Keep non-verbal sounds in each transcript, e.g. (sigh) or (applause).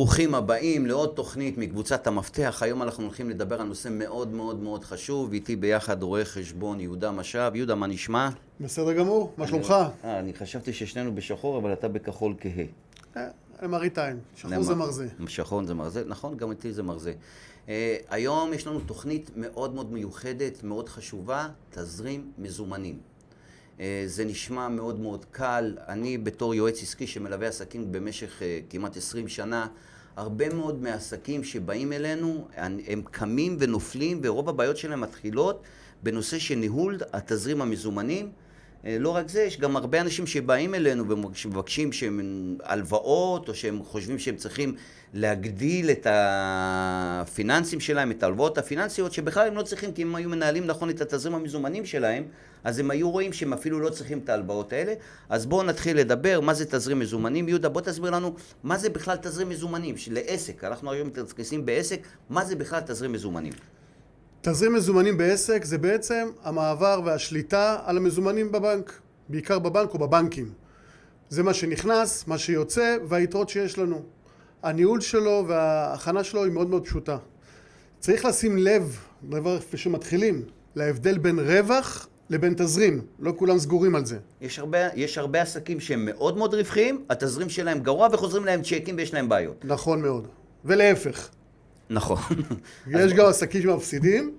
ברוכים הבאים לעוד תוכנית מקבוצת המפתח. היום אנחנו הולכים לדבר על נושא מאוד מאוד מאוד חשוב. איתי ביחד רואה חשבון יהודה משאב. יהודה, מה נשמע? בסדר גמור, מה שלומך? אה, אני חשבתי ששנינו בשחור, אבל אתה בכחול כהה. אה, למראית עין, שחור זה מרזה. שחור זה מרזה, נכון, גם איתי זה מרזה. אה, היום יש לנו תוכנית מאוד מאוד מיוחדת, מאוד חשובה, תזרים מזומנים. זה נשמע מאוד מאוד קל. אני בתור יועץ עסקי שמלווה עסקים במשך כמעט 20 שנה, הרבה מאוד מהעסקים שבאים אלינו, הם קמים ונופלים, ורוב הבעיות שלהם מתחילות בנושא של ניהול התזרים המזומנים. אה, לא רק זה, יש גם הרבה אנשים שבאים אלינו ומבקשים שהם הלוואות, או שהם חושבים שהם צריכים להגדיל את הפיננסים שלהם, את ההלוואות הפיננסיות, שבכלל הם לא צריכים, כי אם היו מנהלים נכון את התזרים המזומנים שלהם, אז הם היו רואים שהם אפילו לא צריכים את ההלוואות האלה. אז בואו נתחיל לדבר, מה זה תזרים מזומנים. יהודה, בוא תסביר לנו מה זה בכלל תזרים מזומנים, לעסק. אנחנו היום מתעסקים בעסק, מה זה בכלל תזרים מזומנים? תזרים מזומנים בעסק זה בעצם המעבר והשליטה על המזומנים בבנק, בעיקר בבנק או בבנקים. זה מה שנכנס, מה שיוצא והיתרות שיש לנו. הניהול שלו וההכנה שלו היא מאוד מאוד פשוטה. צריך לשים לב, דבר שמתחילים, להבדל בין רווח לבין תזרים. לא כולם סגורים על זה. יש הרבה, יש הרבה עסקים שהם מאוד מאוד רווחיים, התזרים שלהם גרוע וחוזרים להם צ'קים ויש להם בעיות. נכון מאוד. ולהפך. נכון. יש גם עסקים שמפסידים,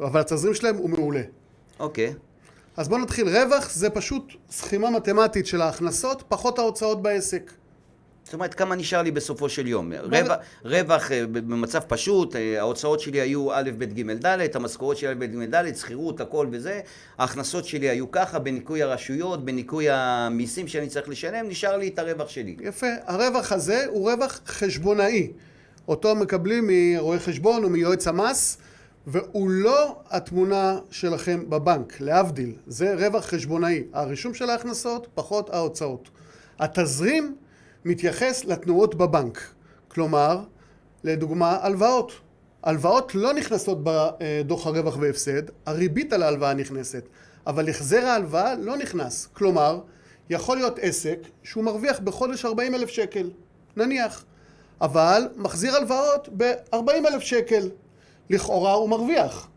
אבל התזרים שלהם הוא מעולה. אוקיי. אז בואו נתחיל. רווח זה פשוט סכימה מתמטית של ההכנסות פחות ההוצאות בעסק. זאת אומרת, כמה נשאר לי בסופו של יום? רווח, רווח אה, במצב פשוט, אה, ההוצאות שלי היו א', ב', ג', ד', המשכורות שלי א', ב', ג', ד', שכירות, הכל וזה, ההכנסות שלי היו ככה, בניכוי הרשויות, בניכוי המיסים שאני צריך לשלם, נשאר לי את הרווח שלי. יפה. הרווח הזה הוא רווח חשבונאי. אותו מקבלים מרואה חשבון או מיועץ המס, והוא לא התמונה שלכם בבנק, להבדיל. זה רווח חשבונאי. הרישום של ההכנסות פחות ההוצאות. התזרים מתייחס לתנועות בבנק. כלומר, לדוגמה, הלוואות. הלוואות לא נכנסות בדוח הרווח והפסד, הריבית על ההלוואה נכנסת, אבל החזר ההלוואה לא נכנס. כלומר, יכול להיות עסק שהוא מרוויח בחודש 40 אלף שקל, נניח, אבל מחזיר הלוואות ב-40 אלף שקל. לכאורה הוא מרוויח.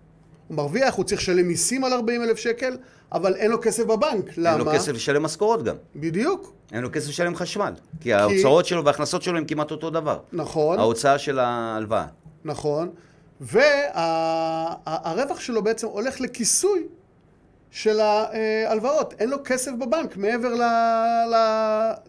הוא מרוויח, הוא צריך לשלם מיסים על 40 אלף שקל, אבל אין לו כסף בבנק. למה? אין לו כסף לשלם משכורות גם. בדיוק. אין לו כססף לשלם חשמל. כי, כי ההוצאות שלו וההכנסות שלו הם כמעט אותו דבר. נכון. ההוצאה של ההלוואה. נכון. והרווח וה, שלו בעצם הולך לכיסוי של ההלוואות. אין לו כסף בבנק מעבר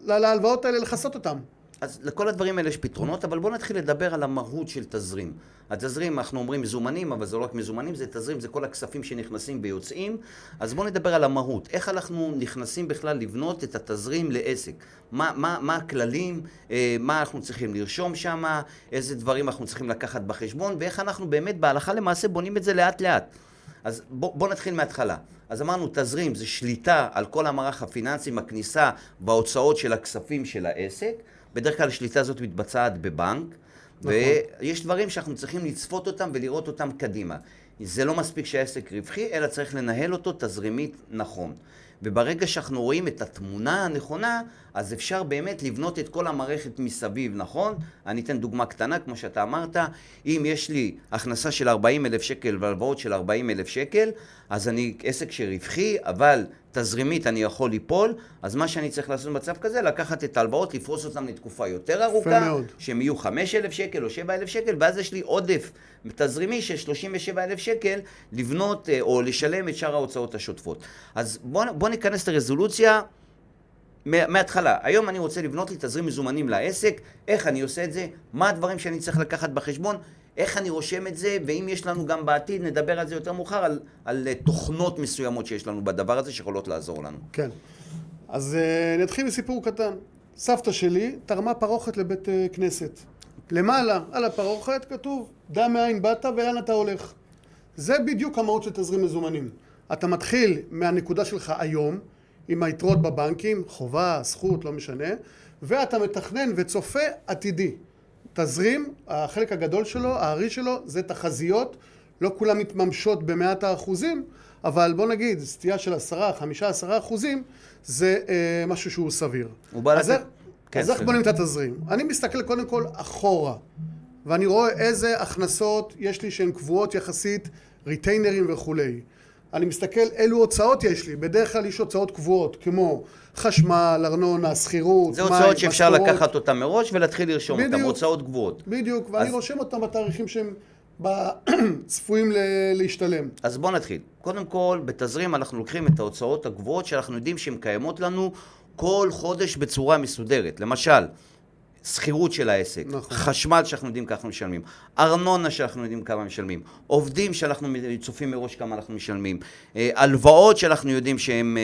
להלוואות האלה לכסות אותם. אז לכל הדברים האלה יש פתרונות, אבל בואו נתחיל לדבר על המהות של תזרים. התזרים, אנחנו אומרים מזומנים, אבל זה לא רק מזומנים, זה תזרים, זה כל הכספים שנכנסים ויוצאים. אז בואו נדבר על המהות. איך אנחנו נכנסים בכלל לבנות את התזרים לעסק? מה, מה, מה הכללים, אה, מה אנחנו צריכים לרשום שם, איזה דברים אנחנו צריכים לקחת בחשבון, ואיך אנחנו באמת בהלכה למעשה בונים את זה לאט לאט. אז בואו בוא נתחיל מההתחלה. אז אמרנו, תזרים זה שליטה על כל המערך הפיננסי, הכניסה וההוצאות של הכספים של העסק. בדרך כלל השליטה הזאת מתבצעת בבנק, נכון. ויש דברים שאנחנו צריכים לצפות אותם ולראות אותם קדימה. זה לא מספיק שהעסק רווחי, אלא צריך לנהל אותו תזרימית נכון. וברגע שאנחנו רואים את התמונה הנכונה, אז אפשר באמת לבנות את כל המערכת מסביב, נכון? אני אתן דוגמה קטנה, כמו שאתה אמרת, אם יש לי הכנסה של 40 אלף שקל והלוואות של 40 אלף שקל, אז אני עסק שרווחי, אבל תזרימית אני יכול ליפול, אז מה שאני צריך לעשות במצב כזה, לקחת את ההלוואות, לפרוס אותן לתקופה יותר ארוכה, שהם יהיו 5,000 שקל או 7,000 שקל, ואז יש לי עודף תזרימי של 37,000 שקל לבנות אה, או לשלם את שאר ההוצאות השוטפות. אז בואו בוא ניכנס לרזולוציה. מההתחלה, היום אני רוצה לבנות לי תזרים מזומנים לעסק, איך אני עושה את זה, מה הדברים שאני צריך לקחת בחשבון, איך אני רושם את זה, ואם יש לנו גם בעתיד, נדבר על זה יותר מאוחר, על, על אה, תוכנות מסוימות שיש לנו בדבר הזה שיכולות לעזור לנו. כן. אז uh, נתחיל מסיפור קטן. סבתא שלי תרמה פרוכת לבית uh, כנסת. למעלה, על הפרוכת, כתוב, דע מאין באת ולאן אתה הולך. זה בדיוק המהות של תזרים מזומנים. אתה מתחיל מהנקודה שלך היום, עם היתרות בבנקים, חובה, זכות, לא משנה, ואתה מתכנן וצופה עתידי. תזרים, החלק הגדול שלו, הארי שלו, זה תחזיות, לא כולם מתממשות במאת האחוזים, אבל בוא נגיד, סטייה של עשרה, חמישה, עשרה אחוזים, זה אה, משהו שהוא סביר. הוא בא לתת... כן, אז איך. בונים את התזרים? אני מסתכל קודם כל אחורה, ואני רואה איזה הכנסות יש לי שהן קבועות יחסית, ריטיינרים וכולי. אני מסתכל אילו הוצאות יש לי, בדרך כלל יש הוצאות קבועות, כמו חשמל, ארנונה, שכירות, זה מים, הוצאות שאפשר משכורות. לקחת אותן מראש ולהתחיל לרשום אותן. הוצאות גבוהות. בדיוק, ואני אז- רושם אותם בתאריכים שהם (clears throat) צפויים ל- להשתלם. אז בואו נתחיל. קודם כל, בתזרים אנחנו לוקחים את ההוצאות הגבוהות שאנחנו יודעים שהן קיימות לנו כל חודש בצורה מסודרת. למשל, שכירות של העסק, נכון. חשמל שאנחנו יודעים כמה אנחנו משלמים, ארנונה שאנחנו יודעים כמה משלמים, עובדים שאנחנו צופים מראש כמה אנחנו משלמים, אה, הלוואות שאנחנו יודעים שהן אה,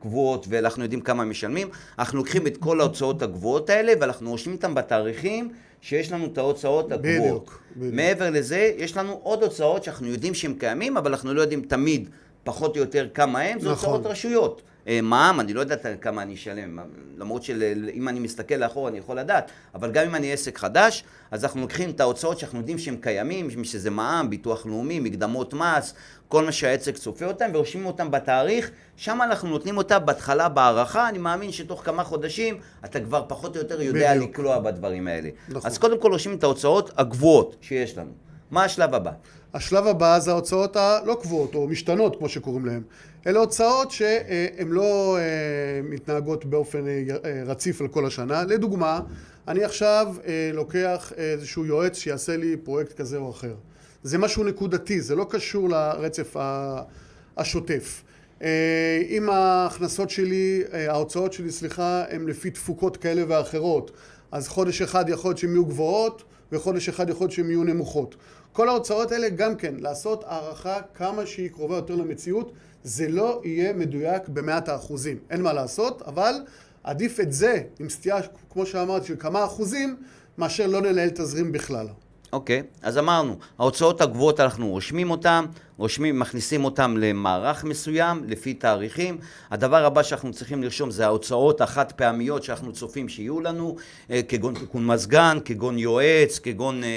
קבועות ואנחנו יודעים כמה משלמים, אנחנו לוקחים את כל ההוצאות הגבוהות האלה ואנחנו רושמים אותן בתאריכים שיש לנו את ההוצאות הגבוהות. בדיוק, בדיוק. מעבר לזה, יש לנו עוד הוצאות שאנחנו יודעים שהן קיימים, אבל אנחנו לא יודעים תמיד פחות או יותר כמה הם, זה נכון. הוצאות רשויות. אה, מע"מ, אני לא יודעת כמה אני אשלם, למרות שאם אני מסתכל לאחור אני יכול לדעת, אבל גם אם אני עסק חדש, אז אנחנו לוקחים את ההוצאות שאנחנו יודעים שהם קיימים, שזה מע"מ, ביטוח לאומי, מקדמות מס, כל מה שהעסק צופה אותם, ורושמים אותם בתאריך, שם אנחנו נותנים אותה בהתחלה בהערכה, אני מאמין שתוך כמה חודשים אתה כבר פחות או יותר יודע בדיוק. לקלוע בדברים האלה. נכון. אז קודם כל רושמים את ההוצאות הגבוהות שיש לנו. מה השלב הבא? השלב הבא זה ההוצאות הלא קבועות, או משתנות, כמו שקוראים להן. אלה הוצאות שהן לא אה, מתנהגות באופן אה, רציף על כל השנה. לדוגמה, אני עכשיו אה, לוקח איזשהו יועץ שיעשה לי פרויקט כזה או אחר. זה משהו נקודתי, זה לא קשור לרצף השוטף. אם ההכנסות שלי, ההוצאות שלי, סליחה, הן לפי תפוקות כאלה ואחרות, אז חודש אחד יכול להיות שהן יהיו גבוהות, וחודש אחד יכול להיות שהן יהיו נמוכות. כל ההוצאות האלה גם כן, לעשות הערכה כמה שהיא קרובה יותר למציאות, זה לא יהיה מדויק במאת האחוזים. אין מה לעשות, אבל עדיף את זה עם סטייה, כמו שאמרתי, של כמה אחוזים, מאשר לא לנהל תזרים בכלל. אוקיי, אז אמרנו, ההוצאות הגבוהות אנחנו רושמים אותן, רושמים, מכניסים אותן למערך מסוים, לפי תאריכים. הדבר הבא שאנחנו צריכים לרשום זה ההוצאות החד פעמיות שאנחנו צופים שיהיו לנו, אה, כגון תיקון מזגן, כגון יועץ, כגון אה,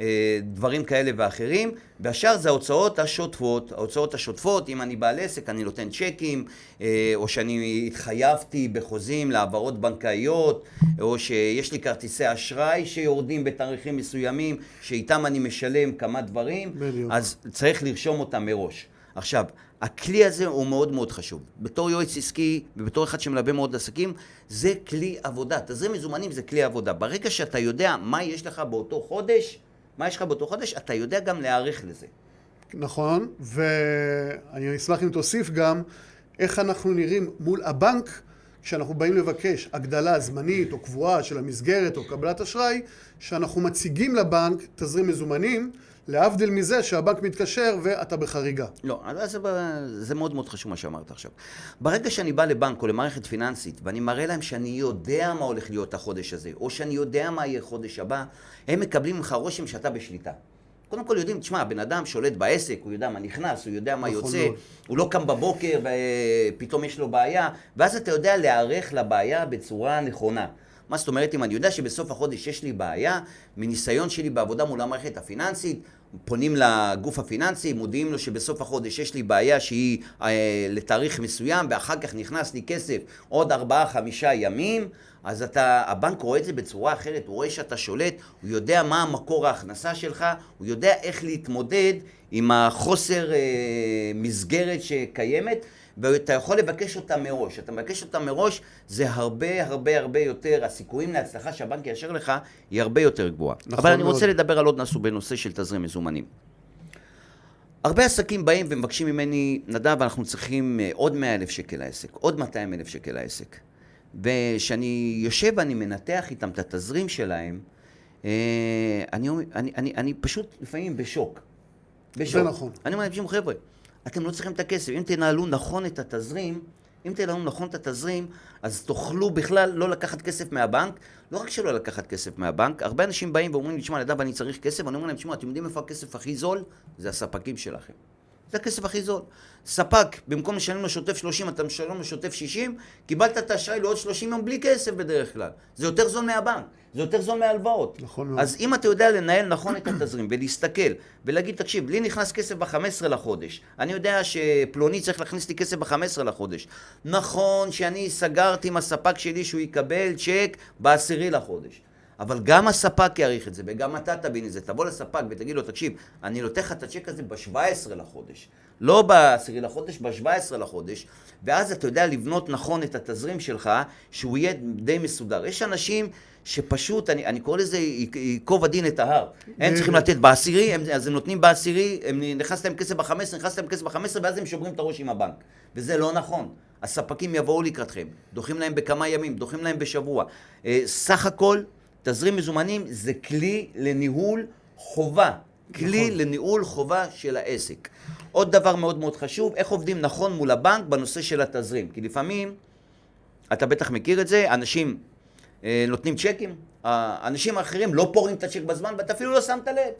אה, דברים כאלה ואחרים. והשאר זה ההוצאות השוטפות. ההוצאות השוטפות, אם אני בעל עסק, אני נותן צ'קים, אה, או שאני התחייבתי בחוזים להעברות בנקאיות, או שיש לי כרטיסי אשראי שיורדים בתאריכים מסוימים, שאיתם אני משלם כמה דברים. בדיוק. אז צריך לרשום אותם מראש. עכשיו, הכלי הזה הוא מאוד מאוד חשוב. בתור יועץ עסקי ובתור אחד שמלווה מאוד עסקים, זה כלי עבודה. תזרים מזומנים זה כלי עבודה. ברגע שאתה יודע מה יש לך באותו חודש, מה יש לך באותו חודש, אתה יודע גם להיערך לזה. נכון, ואני אשמח אם תוסיף גם איך אנחנו נראים מול הבנק כשאנחנו באים לבקש הגדלה זמנית או קבועה של המסגרת או קבלת אשראי, שאנחנו מציגים לבנק תזרים מזומנים, להבדיל מזה שהבנק מתקשר ואתה בחריגה. לא, אז זה, זה מאוד מאוד חשוב מה שאמרת עכשיו. ברגע שאני בא לבנק או למערכת פיננסית ואני מראה להם שאני יודע מה הולך להיות החודש הזה, או שאני יודע מה יהיה חודש הבא, הם מקבלים ממך רושם שאתה בשליטה. קודם כל יודעים, תשמע, הבן אדם שולט בעסק, הוא יודע מה נכנס, הוא יודע מה נכון יוצא, מאוד. הוא לא קם בבוקר ופתאום יש לו בעיה, ואז אתה יודע להיערך לבעיה בצורה נכונה. מה זאת אומרת, אם אני יודע שבסוף החודש יש לי בעיה, מניסיון שלי בעבודה מול המערכת הפיננסית, פונים לגוף הפיננסי, מודיעים לו שבסוף החודש יש לי בעיה שהיא אה, לתאריך מסוים, ואחר כך נכנס לי כסף עוד ארבעה-חמישה ימים, אז אתה, הבנק רואה את זה בצורה אחרת, הוא רואה שאתה שולט, הוא יודע מה המקור ההכנסה שלך, הוא יודע איך להתמודד עם החוסר אה, מסגרת שקיימת, ואתה יכול לבקש אותה מראש. אתה מבקש אותה מראש, זה הרבה הרבה הרבה יותר, הסיכויים להצלחה שהבנק יאשר לך, היא הרבה יותר גבוהה. נכון אבל אני מאוד. רוצה לדבר על עוד משהו בנושא של תזרים מזומנים. הרבה עסקים באים ומבקשים ממני, נדב, אנחנו צריכים אה, עוד 100 אלף שקל לעסק, עוד 200 אלף שקל לעסק. וכשאני יושב ואני מנתח איתם את התזרים שלהם, אה, אני, אני, אני, אני פשוט לפעמים בשוק. בשוק. נכון. אני אומר לאנשים, חבר'ה, אתם לא צריכים את הכסף. אם תנהלו נכון את התזרים, אם תנהלו נכון את התזרים, אז תוכלו בכלל לא לקחת כסף מהבנק. לא רק שלא לקחת כסף מהבנק, הרבה אנשים באים ואומרים לי, תשמע, נדב, אני צריך כסף, אני אומר להם, תשמע, אתם יודעים איפה הכסף הכי זול? זה הספקים שלכם. זה הכסף הכי זול. ספק, במקום לשלם לו שוטף 30, אתה משלם לו שוטף 60, קיבלת את האשראי לעוד 30 יום בלי כסף בדרך כלל. זה יותר זול מהבנק, זה יותר זול מהלוואות. נכון מאוד. אז אם אתה יודע לנהל נכון את התזרים ולהסתכל ולהגיד, תקשיב, לי נכנס כסף ב-15 לחודש, אני יודע שפלוני צריך להכניס לי כסף ב-15 לחודש. נכון שאני סגרתי עם הספק שלי שהוא יקבל צ'ק ב-10 לחודש. אבל גם הספק יעריך את זה, וגם אתה תבין את זה. תבוא לספק ותגיד לו, תקשיב, אני נותן לך את הצ'ק הזה ב-17 לחודש. לא ב-10 לחודש, ב-17 לחודש, ואז אתה יודע לבנות נכון את התזרים שלך, שהוא יהיה די מסודר. יש אנשים שפשוט, אני, אני קורא לזה ייקוב הדין את ההר. הם צריכים לתת בעשירי, הם, אז הם נותנים בעשירי, הם נכנס להם כסף ב-15, נכנס להם כסף ב-15, ואז הם שוברים את הראש עם הבנק. וזה לא נכון. הספקים יבואו לקראתכם, דוחים להם בכמה ימים, דוחים להם בשבוע. אה, סך הכל, תזרים מזומנים זה כלי לניהול חובה. כלי נכון. לניהול חובה של העסק. עוד דבר מאוד מאוד חשוב, איך עובדים נכון מול הבנק בנושא של התזרים. כי לפעמים, אתה בטח מכיר את זה, אנשים אה, נותנים צ'קים, האנשים האחרים לא פורעים את הצ'ק בזמן ואתה אפילו לא שמת לב.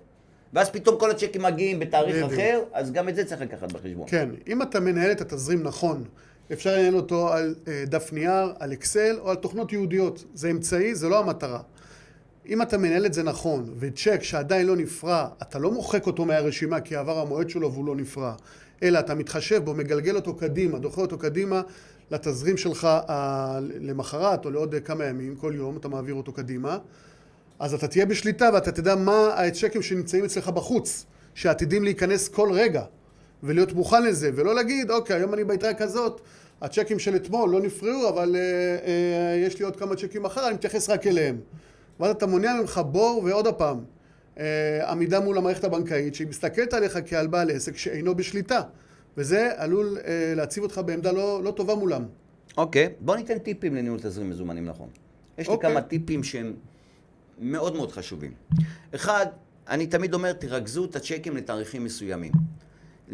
ואז פתאום כל הצ'קים מגיעים בתאריך בדיוק. אחר, אז גם את זה צריך לקחת בחשבון. כן, אם אתה מנהל את התזרים נכון, אפשר לנהל אותו על אה, דף נייר, על אקסל או על תוכנות ייעודיות. זה אמצעי, זה לא המטרה. אם אתה מנהל את זה נכון, וצ'ק שעדיין לא נפרע, אתה לא מוחק אותו מהרשימה כי עבר המועד שלו והוא לא נפרע, אלא אתה מתחשב בו, מגלגל אותו קדימה, דוחה אותו קדימה לתזרים שלך אה, למחרת או לעוד כמה ימים, כל יום אתה מעביר אותו קדימה, אז אתה תהיה בשליטה ואתה תדע מה הצ'קים שנמצאים אצלך בחוץ, שעתידים להיכנס כל רגע, ולהיות מוכן לזה, ולא להגיד, אוקיי, היום אני ביתרה כזאת, הצ'קים של אתמול לא נפרעו, אבל אה, אה, יש לי עוד כמה צ'קים מחר, אני מתייחס רק אליהם. ואז אתה מונע ממך בור, ועוד הפעם, אה, עמידה מול המערכת הבנקאית, שהיא מסתכלת עליך כעל בעל עסק שאינו בשליטה. וזה עלול אה, להציב אותך בעמדה לא, לא טובה מולם. אוקיי, בוא ניתן טיפים לניהול תזרים מזומנים נכון. יש לי אוקיי. כמה טיפים שהם מאוד מאוד חשובים. אחד, אני תמיד אומר, תרכזו את הצ'קים לתאריכים מסוימים.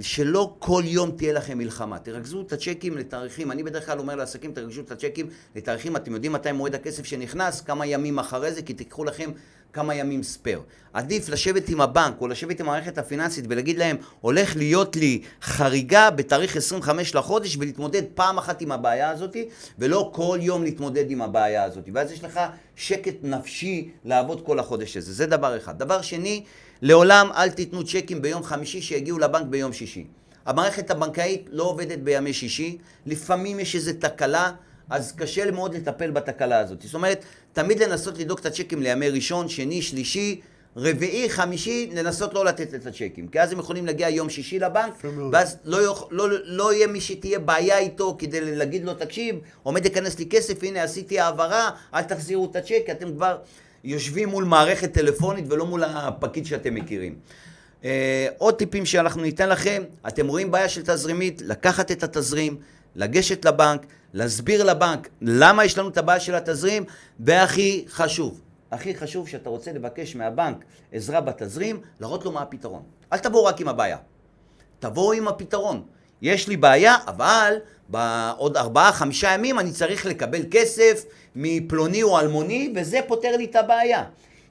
שלא כל יום תהיה לכם מלחמה. תרכזו את הצ'קים לתאריכים. אני בדרך כלל אומר לעסקים, תרכזו את הצ'קים לתאריכים. אתם יודעים מתי מועד הכסף שנכנס, כמה ימים אחרי זה, כי תיקחו לכם כמה ימים ספייר. עדיף לשבת עם הבנק או לשבת עם המערכת הפיננסית ולהגיד להם, הולך להיות לי חריגה בתאריך 25 לחודש ולהתמודד פעם אחת עם הבעיה הזאת, ולא כל יום להתמודד עם הבעיה הזאת. ואז יש לך שקט נפשי לעבוד כל החודש הזה. זה דבר אחד. דבר שני, לעולם אל תיתנו צ'קים ביום חמישי שיגיעו לבנק ביום שישי. המערכת הבנקאית לא עובדת בימי שישי, לפעמים יש איזו תקלה, אז קשה מאוד לטפל בתקלה הזאת. זאת אומרת, תמיד לנסות לדאוג את הצ'קים לימי ראשון, שני, שלישי, רביעי, חמישי, לנסות לא לתת את הצ'קים. כי אז הם יכולים להגיע יום שישי לבנק. ואז לא, יוכ... לא, לא יהיה מי שתהיה בעיה איתו כדי להגיד לו, תקשיב, עומד להיכנס לי כסף, הנה עשיתי העברה, אל תחזירו את הצ'ק, אתם כבר יושבים מול מערכת טלפונית ולא מול הפקיד שאתם מכירים. Uh, עוד טיפים שאנחנו ניתן לכם, אתם רואים בעיה של תזרימית, לקחת את התזרים, לגשת לבנק, להסביר לבנק למה יש לנו את הבעיה של התזרים, והכי חשוב, הכי חשוב שאתה רוצה לבקש מהבנק עזרה בתזרים, להראות לו מה הפתרון. אל תבואו רק עם הבעיה. תבואו עם הפתרון. יש לי בעיה, אבל בעוד ארבעה, חמישה ימים אני צריך לקבל כסף מפלוני או אלמוני, וזה פותר לי את הבעיה.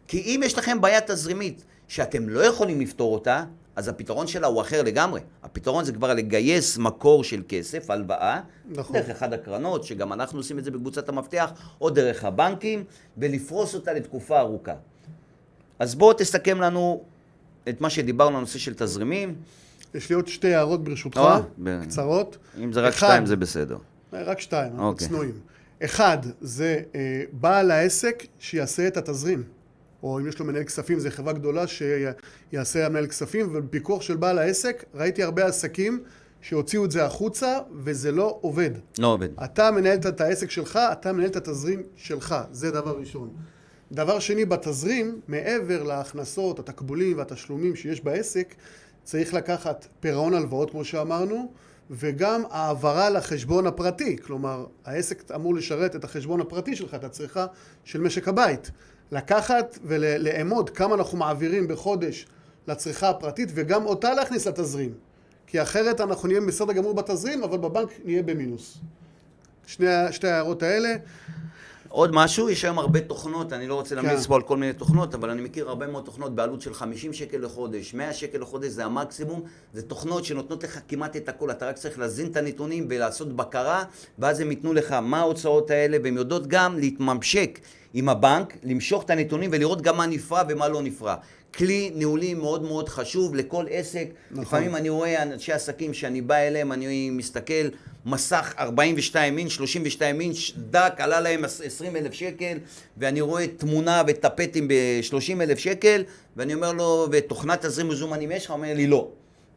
כי אם יש לכם בעיה תזרימית שאתם לא יכולים לפתור אותה, אז הפתרון שלה הוא אחר לגמרי. הפתרון זה כבר לגייס מקור של כסף, הלוואה, נכון. דרך אחד הקרנות, שגם אנחנו עושים את זה בקבוצת המפתח, או דרך הבנקים, ולפרוס אותה לתקופה ארוכה. אז בואו תסכם לנו את מה שדיברנו על נושא של תזרימים. יש לי עוד שתי הערות ברשותך, אה, ב- קצרות. אם זה רק אחד, שתיים זה בסדר. אה, רק שתיים, אנחנו אוקיי. צנועים. אחד, זה אה, בעל העסק שיעשה את התזרים. או אם יש לו מנהל כספים, זו חברה גדולה שיעשה המנהל כספים, ובפיקוח של בעל העסק, ראיתי הרבה עסקים שהוציאו את זה החוצה, וזה לא עובד. לא עובד. אתה מנהל את העסק שלך, אתה מנהל את התזרים שלך, זה דבר ראשון. דבר שני, בתזרים, מעבר להכנסות, התקבולים והתשלומים שיש בעסק, צריך לקחת פירעון הלוואות, כמו שאמרנו, וגם העברה לחשבון הפרטי. כלומר, העסק אמור לשרת את החשבון הפרטי שלך, את הצריכה של משק הבית. לקחת ולאמוד כמה אנחנו מעבירים בחודש לצריכה הפרטית, וגם אותה להכניס לתזרים. כי אחרת אנחנו נהיה בסדר גמור בתזרים, אבל בבנק נהיה במינוס. שני, שתי ההערות האלה. עוד משהו, יש היום הרבה תוכנות, אני לא רוצה להמליץ כן. פה על כל מיני תוכנות, אבל אני מכיר הרבה מאוד תוכנות בעלות של 50 שקל לחודש, 100 שקל לחודש זה המקסימום, זה תוכנות שנותנות לך כמעט את הכל, אתה רק צריך להזין את הנתונים ולעשות בקרה, ואז הם ייתנו לך מה ההוצאות האלה, והן יודעות גם להתממשק עם הבנק, למשוך את הנתונים ולראות גם מה נפרע ומה לא נפרע. כלי ניהולי מאוד מאוד חשוב לכל עסק. נכון. לפעמים אני רואה אנשי עסקים שאני בא אליהם, אני מסתכל, מסך 42 אינץ', 32 אינץ', דק, עלה להם 20 אלף שקל, ואני רואה תמונה וטפטים ב-30 אלף שקל, ואני אומר לו, ותוכנת תזרים מזומנים יש לך? הוא אומר לי, לא.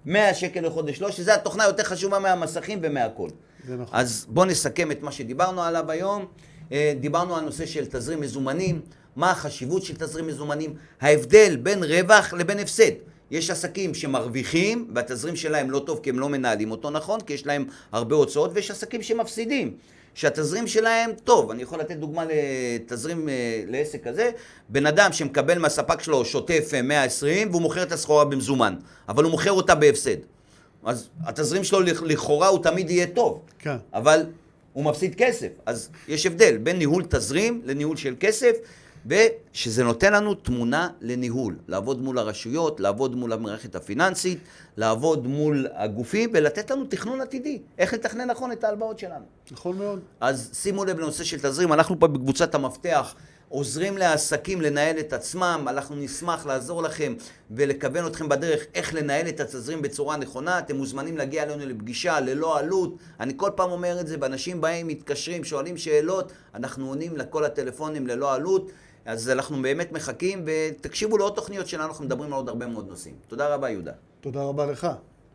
100 שקל לחודש לא, שזה התוכנה יותר חשובה מהמסכים ומהכל. זה נכון. אז בואו נסכם את מה שדיברנו עליו היום. אה, דיברנו על נושא של תזרים מזומנים, מה החשיבות של תזרים מזומנים, ההבדל בין רווח לבין הפסד. יש עסקים שמרוויחים והתזרים שלהם לא טוב כי הם לא מנהלים אותו נכון, כי יש להם הרבה הוצאות, ויש עסקים שמפסידים. שהתזרים שלהם טוב, אני יכול לתת דוגמה לתזרים אה, לעסק כזה, בן אדם שמקבל מהספק שלו שוטף אה, 120 והוא מוכר את הסחורה במזומן, אבל הוא מוכר אותה בהפסד. אז התזרים שלו לכ- לכאורה הוא תמיד יהיה טוב. כן. אבל הוא מפסיד כסף. אז יש הבדל בין ניהול תזרים לניהול של כסף, ושזה נותן לנו תמונה לניהול. לעבוד מול הרשויות, לעבוד מול המערכת הפיננסית, לעבוד מול הגופים, ולתת לנו תכנון עתידי. איך לתכנן נכון את ההלוואות שלנו. נכון מאוד. אז שימו לב לנושא של תזרים, אנחנו פה בקבוצת המפתח עוזרים לעסקים לנהל את עצמם, אנחנו נשמח לעזור לכם ולכוון אתכם בדרך איך לנהל את התזרים בצורה נכונה, אתם מוזמנים להגיע אלינו לפגישה ללא עלות, אני כל פעם אומר את זה, ואנשים באים, מתקשרים, שואלים שאלות, אנחנו עונים לכל הטלפונים ללא עלות, אז אנחנו באמת מחכים, ותקשיבו לעוד תוכניות שלנו, אנחנו מדברים על עוד הרבה מאוד נושאים. תודה רבה יהודה. תודה רבה לך.